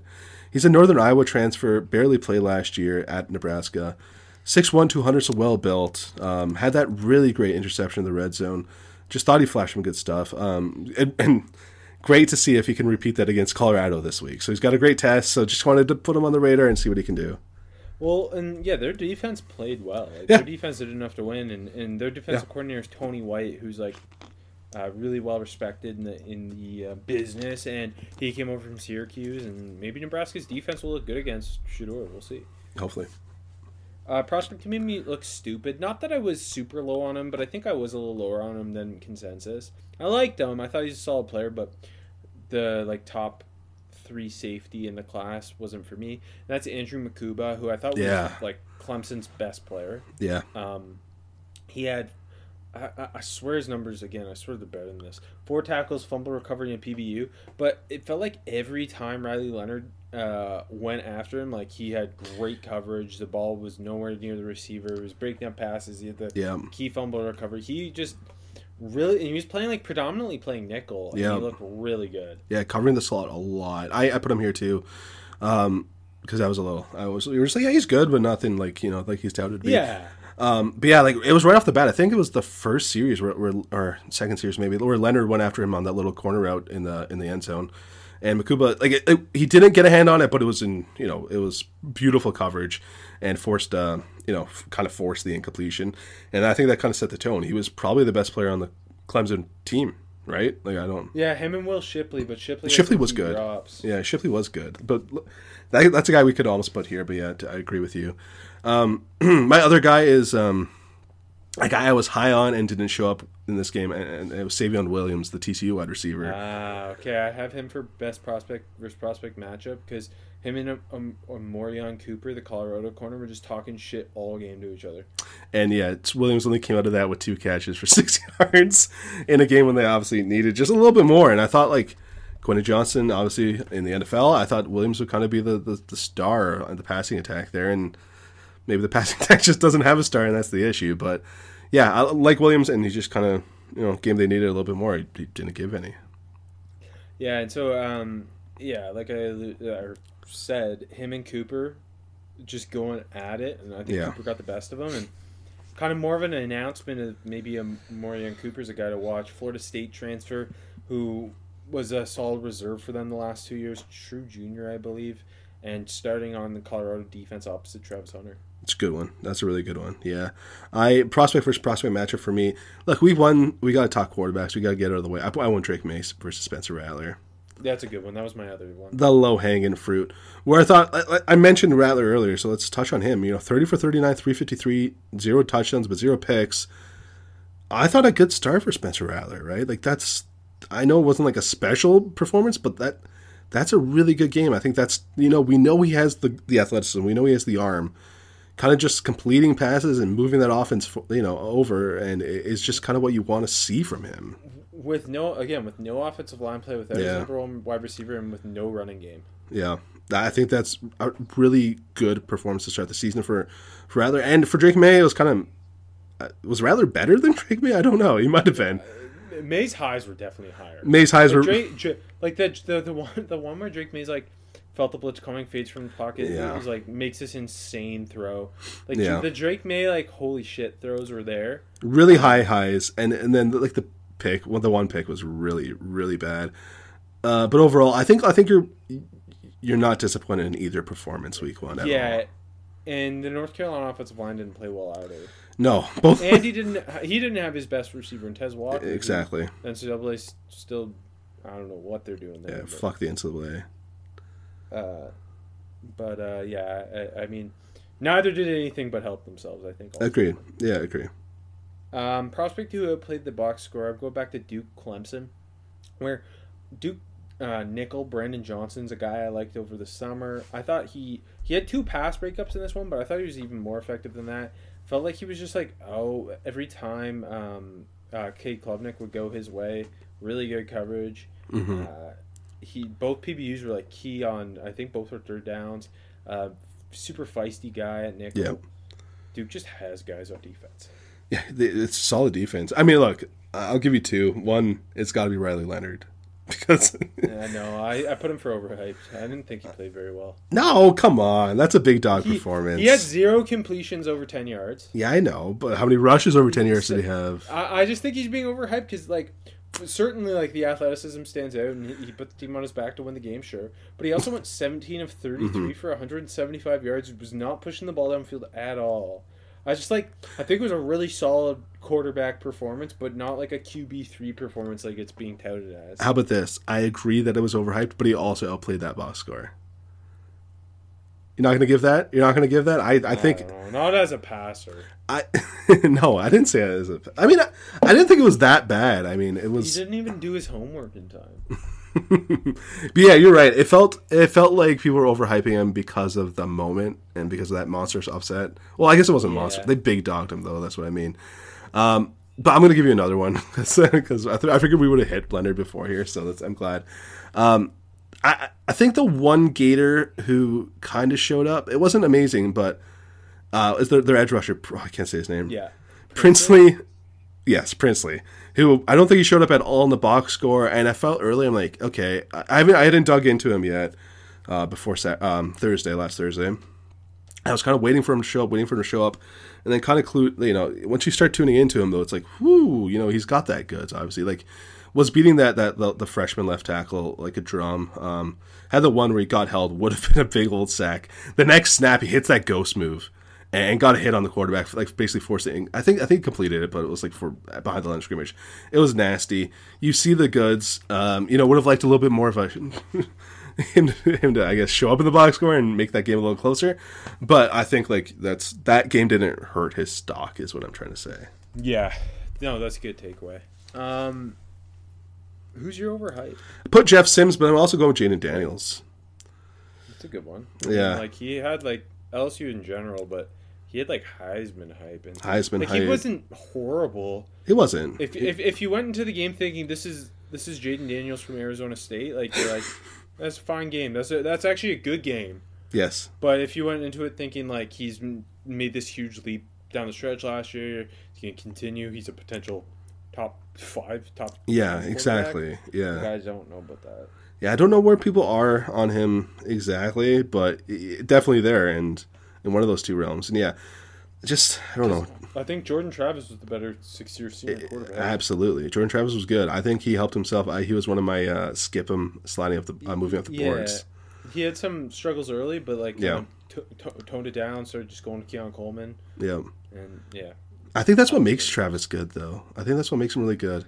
He's a Northern Iowa transfer, barely played last year at Nebraska. 6'1", 200, so well built. Um, had that really great interception in the red zone. Just thought he flashed some good stuff. Um, and, and great to see if he can repeat that against Colorado this week. So he's got a great test. So just wanted to put him on the radar and see what he can do. Well, and yeah, their defense played well. Like, Yeah. Their defense did enough to win, and, and their defensive Yeah. coordinator is Tony White, who's like uh, really well respected in the in the uh, business, and he came over from Syracuse, and maybe Nebraska's defense will look good against Shedeur. We'll see. Hopefully. Uh, prospect to made me look stupid. Not that I was super low on him, but I think I was a little lower on him than consensus. I liked him. I thought he's a solid player, but the like top three safety in the class wasn't for me. And that's Andrew Mukuba, who I thought was Yeah. like Clemson's best player. Yeah. Um, he had, I, I- swear his numbers again. I swear they're better than this. Four tackles, fumble recovery, and PBU. But it felt like every time Riley Leonard uh, went after him, like he had great coverage. The ball was nowhere near the receiver. It was breaking up passes. He had the Yeah. key fumble recovery. He just really, and he was playing like predominantly playing nickel. And Yeah. he looked really good. Yeah, covering the slot a lot. I, I put him here too, um, because I was a little. I was. We were just like, yeah, he's good, but nothing like you know, like he's touted to be. Yeah. Um, but yeah, like it was right off the bat. I think it was the first series where, where or second series maybe, where Leonard went after him on that little corner route in the in the end zone, and Mukuba like it, it- he didn't get a hand on it, but it was in you know it was beautiful coverage, and forced uh you know f- kind of forced the incompletion, and I think that kind of set the tone. He was probably the best player on the Clemson team, right? Like I don't. Yeah, him and Will Shipley, but Shipley Shipley was good. Drops. Yeah, Shipley was good, but that, that's a guy we could almost put here. But yeah, I agree with you. Um, [CLEARS THROAT] my other guy is um, a guy I was high on and didn't show up in this game, and, it was Savion Williams, the TCU wide receiver. Ah, okay. I have him for best prospect versus prospect matchup because him and um, um, Morion Cooper, the Colorado corner, were just talking shit all game to each other. and yeah, it's- Williams only came out of that with two catches for [LAUGHS] six yards in a game when they obviously needed just a little bit more. And I thought like Quentin Johnston, obviously in the NFL, I thought Williams would kind of be the, the, the star on the passing attack there, and maybe the passing [LAUGHS] attack just doesn't have a star, and that's the issue. But yeah, I like Williams, and he just kind of you know game they needed a little bit more. He, he didn't give any. Yeah, and so um, yeah, like I uh, said, him and Cooper just going at it, and I think Yeah. Cooper got the best of him, and kind of more of an announcement of maybe a Morian Cooper's a guy to watch. Florida State transfer who was a solid reserve for them the last two years, true junior, I believe, and starting on the Colorado defense opposite Travis Hunter. It's a good one. That's a really good one. Yeah, I prospect versus prospect matchup for me. Look, we won. We got to talk quarterbacks. We got to get out of the way. I, I want Drake Maye versus Spencer Rattler. That's a good one. That was my other one. the low hanging fruit. Where I thought I, I mentioned Rattler earlier, so let's touch on him. You know, thirty for thirty nine, three fifty three, zero touchdowns, but zero picks. I thought a good start for Spencer Rattler, right? Like that's I know it wasn't like a special performance, but that that's a really good game. I think that's you know we know he has the the athleticism, we know he has the arm. Kind of just completing passes and moving that offense, you know, over, and it- it's just kind of what you want to see from him. With no again, with no offensive line play, without Yeah. his number one wide receiver, and with no running game. Yeah, I think that's a really good performance to start the season for for Rattler and for Drake Maye. It was kind of uh, was rather better than [LAUGHS] Drake Maye? I don't know. He might have been. Maye's highs were definitely higher. Maye's highs were Drake, Dra- like the, the the one the one where Drake Maye's like felt the blitz coming, fades from the pocket. Yeah. It was like makes this insane throw. Like Yeah. the Drake Maye like holy shit throws were there. really high highs, and and then like the pick, well, the one pick was really really bad. Uh, but overall, I think I think you're you're not disappointed in either performance week one. At yeah. all. And the North Carolina offensive line didn't play well either. no, both And he didn't. He didn't have his best receiver in Tez Walker. exactly. NCAA still, I don't know what they're doing there. Yeah, fuck the NCAA. Uh, but uh, yeah, I, I mean, neither did anything but help themselves. I think. Agreed. Yeah, agree. Um, prospect who played the box score. I'd go back to Duke Clemson, where Duke uh, nickel Brandon Johnson's a guy I liked over the summer. I thought he he had two pass breakups in this one, but I thought he was even more effective than that. Felt like he was just like oh every time um, uh, Cade Klubnik would go his way, really good coverage. Mm-hmm. Uh, he both PBUs were like key on. I think both were third downs. Uh, super feisty guy at nickel. Yep. Duke just has guys on defense. Yeah, it's solid defense. I mean, look, I'll give you two. One, it's got to be Riley Leonard [LAUGHS] because Yeah, no, I, I put him for overhyped. I didn't think he played very well. no, come on, that's a big dog He, performance. he had zero completions over 10 yards. yeah, I know, but how many rushes over ten yards did he have? I, I just think he's being overhyped because, like, certainly, like, the athleticism stands out and he, he put the team on his back to win the game, sure. But he also went 17 of 33 Mm-hmm. for 175 yards, was not pushing the ball downfield at all. I just, like, I think it was a really solid quarterback performance, but not like a QB3 performance like it's being touted as. How about this? I agree that it was overhyped, but he also outplayed that box score. You're not going to give that? You're not going to give that? I, I think don't as a passer. I [LAUGHS] no, I didn't say it as a. I mean, I, I didn't think it was that bad. I mean, it was. He didn't even do his homework in time. [LAUGHS] But yeah, you're right. It felt it felt like people were overhyping him because of the moment and because of that monstrous upset. Well, I guess it wasn't monster. They big dogged him though. That's what I mean. Um, but I'm gonna give you another one [LAUGHS] because I, th- I figured we would have hit Blender before here, so that's, I'm glad. Um, I I think the one Gator who kind of showed up. It wasn't amazing, but uh, is their their edge rusher? oh, I can't say his name. Yeah. Princely. Yes, Princely, who I don't think he showed up at all in the box score, and I felt early I'm like, okay, I haven't I hadn't dug into him yet uh, before Sa- um, Thursday, last Thursday. I was kind of waiting for him to show up, waiting for him to show up, and then kind of clue, you know, once you start tuning into him though, it's like, whoo, you know, he's got that goods. Obviously, like was beating that that the, the freshman left tackle like a drum. Um, had the one where he got held would have been a big old sack. The next snap, he hits that ghost move and got a hit on the quarterback, like basically forcing. I think I think completed it, but it was like for behind the line of scrimmage. It was nasty. You see the goods. Um, you know, would have liked a little bit more of a [LAUGHS] him, him to I guess show up in the box score and make that game a little closer. But I think like that's that game didn't hurt his stock, is what I'm trying to say. Yeah. No, that's a good takeaway. Um, who's your overhype? I put Jeff Sims, but I'm also going with Jayden Daniels. That's a good one. Yeah. like he had like LSU in general, but he had like Heisman hype and Heisman like hype. he wasn't horrible. He wasn't. If, if if you went into the game thinking this is this is Jayden Daniels from Arizona State, like you're like [LAUGHS] that's a fine game. That's a, that's actually a good game. Yes. But if you went into it thinking like he's made this huge leap down the stretch last year, he's going to continue. He's a potential top five, top. Yeah, exactly. Yeah. I don't know about that. Yeah, I don't know where people are on him exactly, but definitely there and in one of those two realms. And yeah, just I don't know. I think Jordan Travis was the better six-year senior quarterback. Absolutely, Jordan Travis was good. I think he helped himself. I, he was one of my uh, skip him sliding up the uh, moving up the yeah, boards. he had some struggles early, but like Yeah. yeah, t- t- toned it down. Started just going to Keon Coleman, Yeah, and yeah, I think that's what makes Travis good, though. I think that's what makes him really good.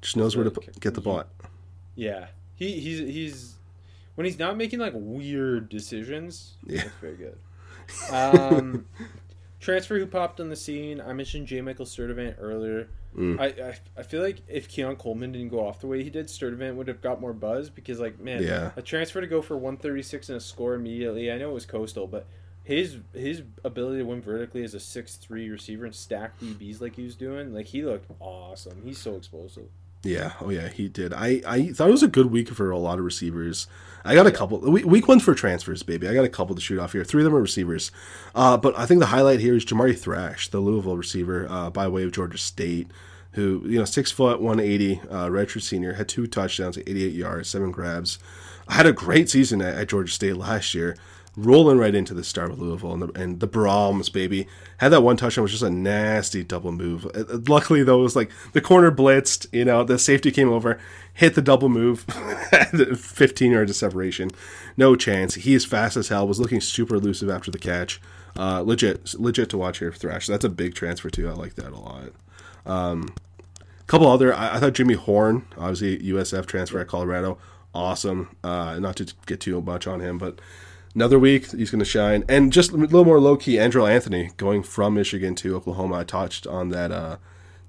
Just knows where to get the ball. yeah. He he's he's when he's not making like weird decisions. Yeah. that's very good. Um, [LAUGHS] transfer who popped on the scene. I mentioned J. Michael Sturdivant earlier. Mm. I, I I feel like if Keon Coleman didn't go off the way he did, Sturdivant would have got more buzz because like man, Yeah. a transfer to go for 136 and a score immediately. I know it was coastal, but his his ability to win vertically as a six three receiver and stack DBs like he was doing, like he looked awesome. He's so explosive. Yeah, oh yeah, he did. I, I thought it was a good week for a lot of receivers. I got a couple. Week, one for transfers, baby. I got a couple to shoot off here. Three of them are receivers. Uh, but I think the highlight here is Jamari Thrash, the Louisville receiver uh, by way of Georgia State, who, you know, six foot, 180, uh, redshirt senior, had two touchdowns, 88 yards, seven grabs. I had a great season at, at Georgia State last year. Rolling right into the start with Louisville and the, and the Brahms, baby. Had that one touchdown, was just a nasty double move. Uh, uh, Luckily, though, it was like the corner blitzed, you know, the safety came over, hit the double move, [LAUGHS] 15 yards of separation. No chance. He is fast as hell, was looking super elusive after the catch. Uh, legit, legit to watch here Thrash. That's a big transfer, too. I like that a lot. Um, couple other, I, I thought Jimmy Horn, obviously USF transfer at Colorado, awesome. Uh, not to get too much on him, but another week he's going to shine. And just a little more low key, Andrel Anthony going from Michigan to Oklahoma. I touched on that uh,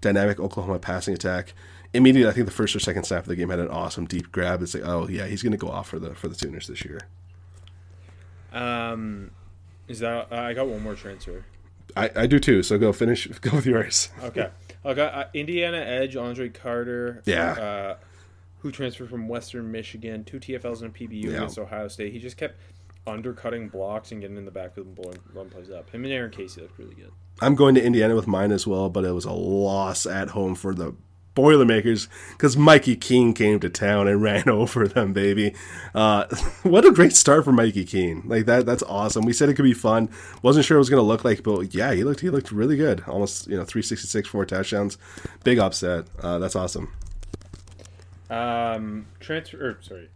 dynamic Oklahoma passing attack. Immediately, I think the first or second snap of the game had an awesome deep grab. It's like, oh yeah, he's going to go off for the for the Sooners this year. Um, is that I got one more transfer. I, I do too. So go finish. [LAUGHS] Go with yours. Okay, I got uh, Indiana edge Andre Carter. Yeah. Uh, who transferred from Western Michigan, two TFLs and a PBU Yeah. against Ohio State. He just kept undercutting blocks and getting in the back of the ball and run plays up. Him and Aaron Casey looked really good. I'm going to Indiana with mine as well, but it was a loss at home for the Boilermakers because Mikey Keene came to town and [LAUGHS] ran over them, baby. Uh, [LAUGHS] what a great start for Mikey Keene! Like that, that's awesome. We said it could be fun. wasn't sure it was going to look like, but yeah, he looked he looked really good. Almost you know 366, four touchdowns, big upset. Uh, that's awesome. Um, transfer. Or, sorry,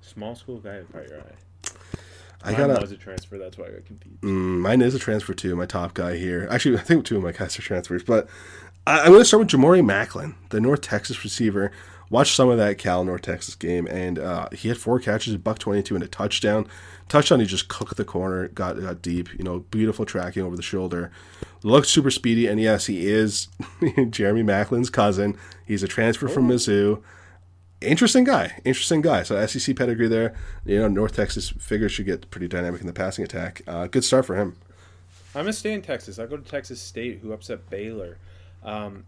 small school guy at Fire Eye. I Mine got was a transfer. That's why I got confused. Mm, mine is a transfer too. My top guy here. Actually, I think two of my guys are transfers, but I, I'm going to start with Ja'Mori Maclin, the North Texas receiver. Watched some of that Cal North Texas game, and uh, he had four catches, a buck twenty-two, and a touchdown. Touchdown, he just cooked the corner, got got deep. You know, beautiful tracking over the shoulder. Looked super speedy, and yes, he is [LAUGHS] Jeremy Maclin's cousin. He's a transfer from Mizzou interesting guy. Interesting guy. So SEC pedigree there. You know, North Texas figures should get pretty dynamic in the passing attack. Uh, good start for him. I'm gonna stay in Texas. I go to Texas State, who upset Baylor. Um,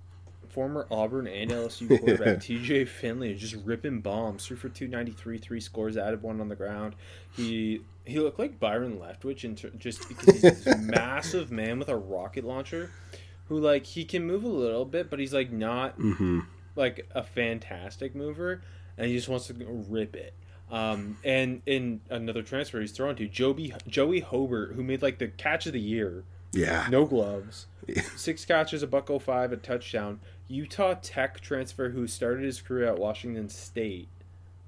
former Auburn and LSU [LAUGHS] quarterback T.J. Finley is just ripping bombs. Threw for 293, three scores, added one on the ground. He he looked like Byron Leftwich, in ter- just because he's this [LAUGHS] massive man with a rocket launcher, who like he can move a little bit, but he's like not like a fantastic mover, and he just wants to rip it. Um, and in another transfer he's thrown to Joby Joey Hobert, who made like the catch of the year Yeah. no gloves. [LAUGHS] Six catches, a buck 05, a touchdown. Utah Tech transfer who started his career at Washington State.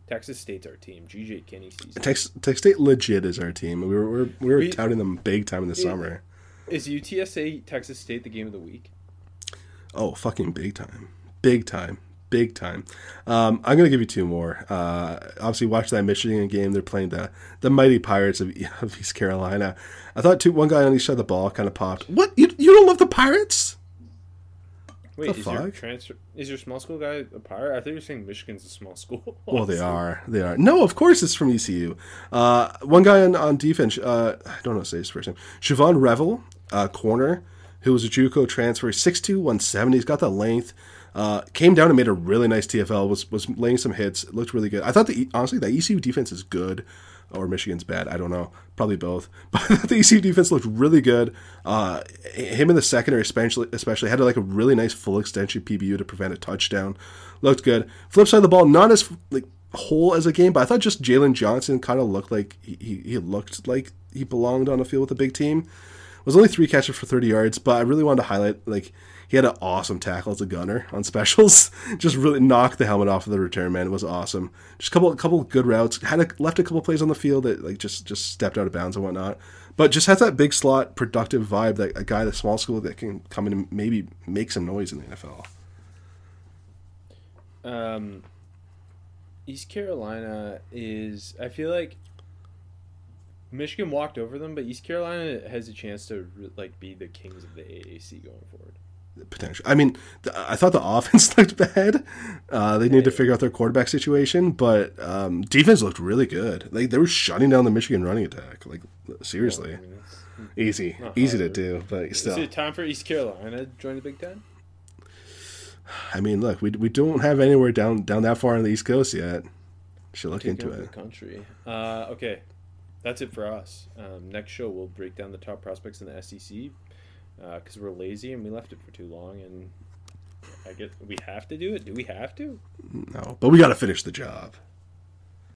Texas State's our team. GJ Kinne season. Texas, Texas State legit is our team. We were, we were, we were We- touting them big time in the summer. Is UTSA Texas State the game of the week? Oh, fucking big time. Big time. Big time. Um, I'm going to give you two more. Uh, obviously, watch that Michigan game. They're playing the, the mighty Pirates of, [LAUGHS] of East Carolina. I thought two, one guy on each side of the ball kind of popped. What? You, you don't love the Pirates? Wait, The is your transfer is your small school guy a pirate? I thought you were saying Michigan's a small school. [LAUGHS] Well, they are. They are. No, of course it's from ECU. Uh, one guy on, on defense, uh, I don't know how to say his first name. Shavon Revel, uh, corner, who was a JUCO transfer, 6'2", 170. He's got the length. Uh, came down and made a really nice TFL. Was was laying some hits. It Looked really good. I thought the honestly that ECU defense is good. or Michigan's bad. I don't know. Probably both. [LAUGHS] But the ECU defense looked really good. Uh, him in the secondary, especially, especially had like a really nice full extension PBU to prevent a touchdown. Looked good. Flip side of the ball, not as like whole as a game, but I thought just Jalen Johnson kind of looked like he, he looked like he belonged on a field with a big team. It was only three catches for 30 yards, but I really wanted to highlight like he had an awesome tackle as a gunner on specials. [LAUGHS] Just really knocked the helmet off of the return man. It was awesome. Just a couple, a couple good routes. Had a, left a couple plays on the field that like just just stepped out of bounds and whatnot. But just has that big slot productive vibe that a guy at small school that can come in and maybe make some noise in the NFL. Um, East Carolina is. I feel like Michigan walked over them, but East Carolina has a chance to like be the kings of the AAC going forward. Potential. I mean, I thought the [LAUGHS] offense looked bad. Uh, they need to figure out their quarterback situation, but um, defense looked really good. Like they were shutting down the Michigan running attack. Like seriously, well, I mean, easy, easy to do, but still. Is it time for East Carolina to join the Big Ten? I mean, look, we, we don't have anywhere down down that far on the East Coast yet. Should look Take into it. The country. Uh, okay, that's it for us. Um, next show we'll break down the top prospects in the SEC because uh, we're lazy and we left it for too long. And I get we have to do it. Do we have to? No, but we got to finish the job.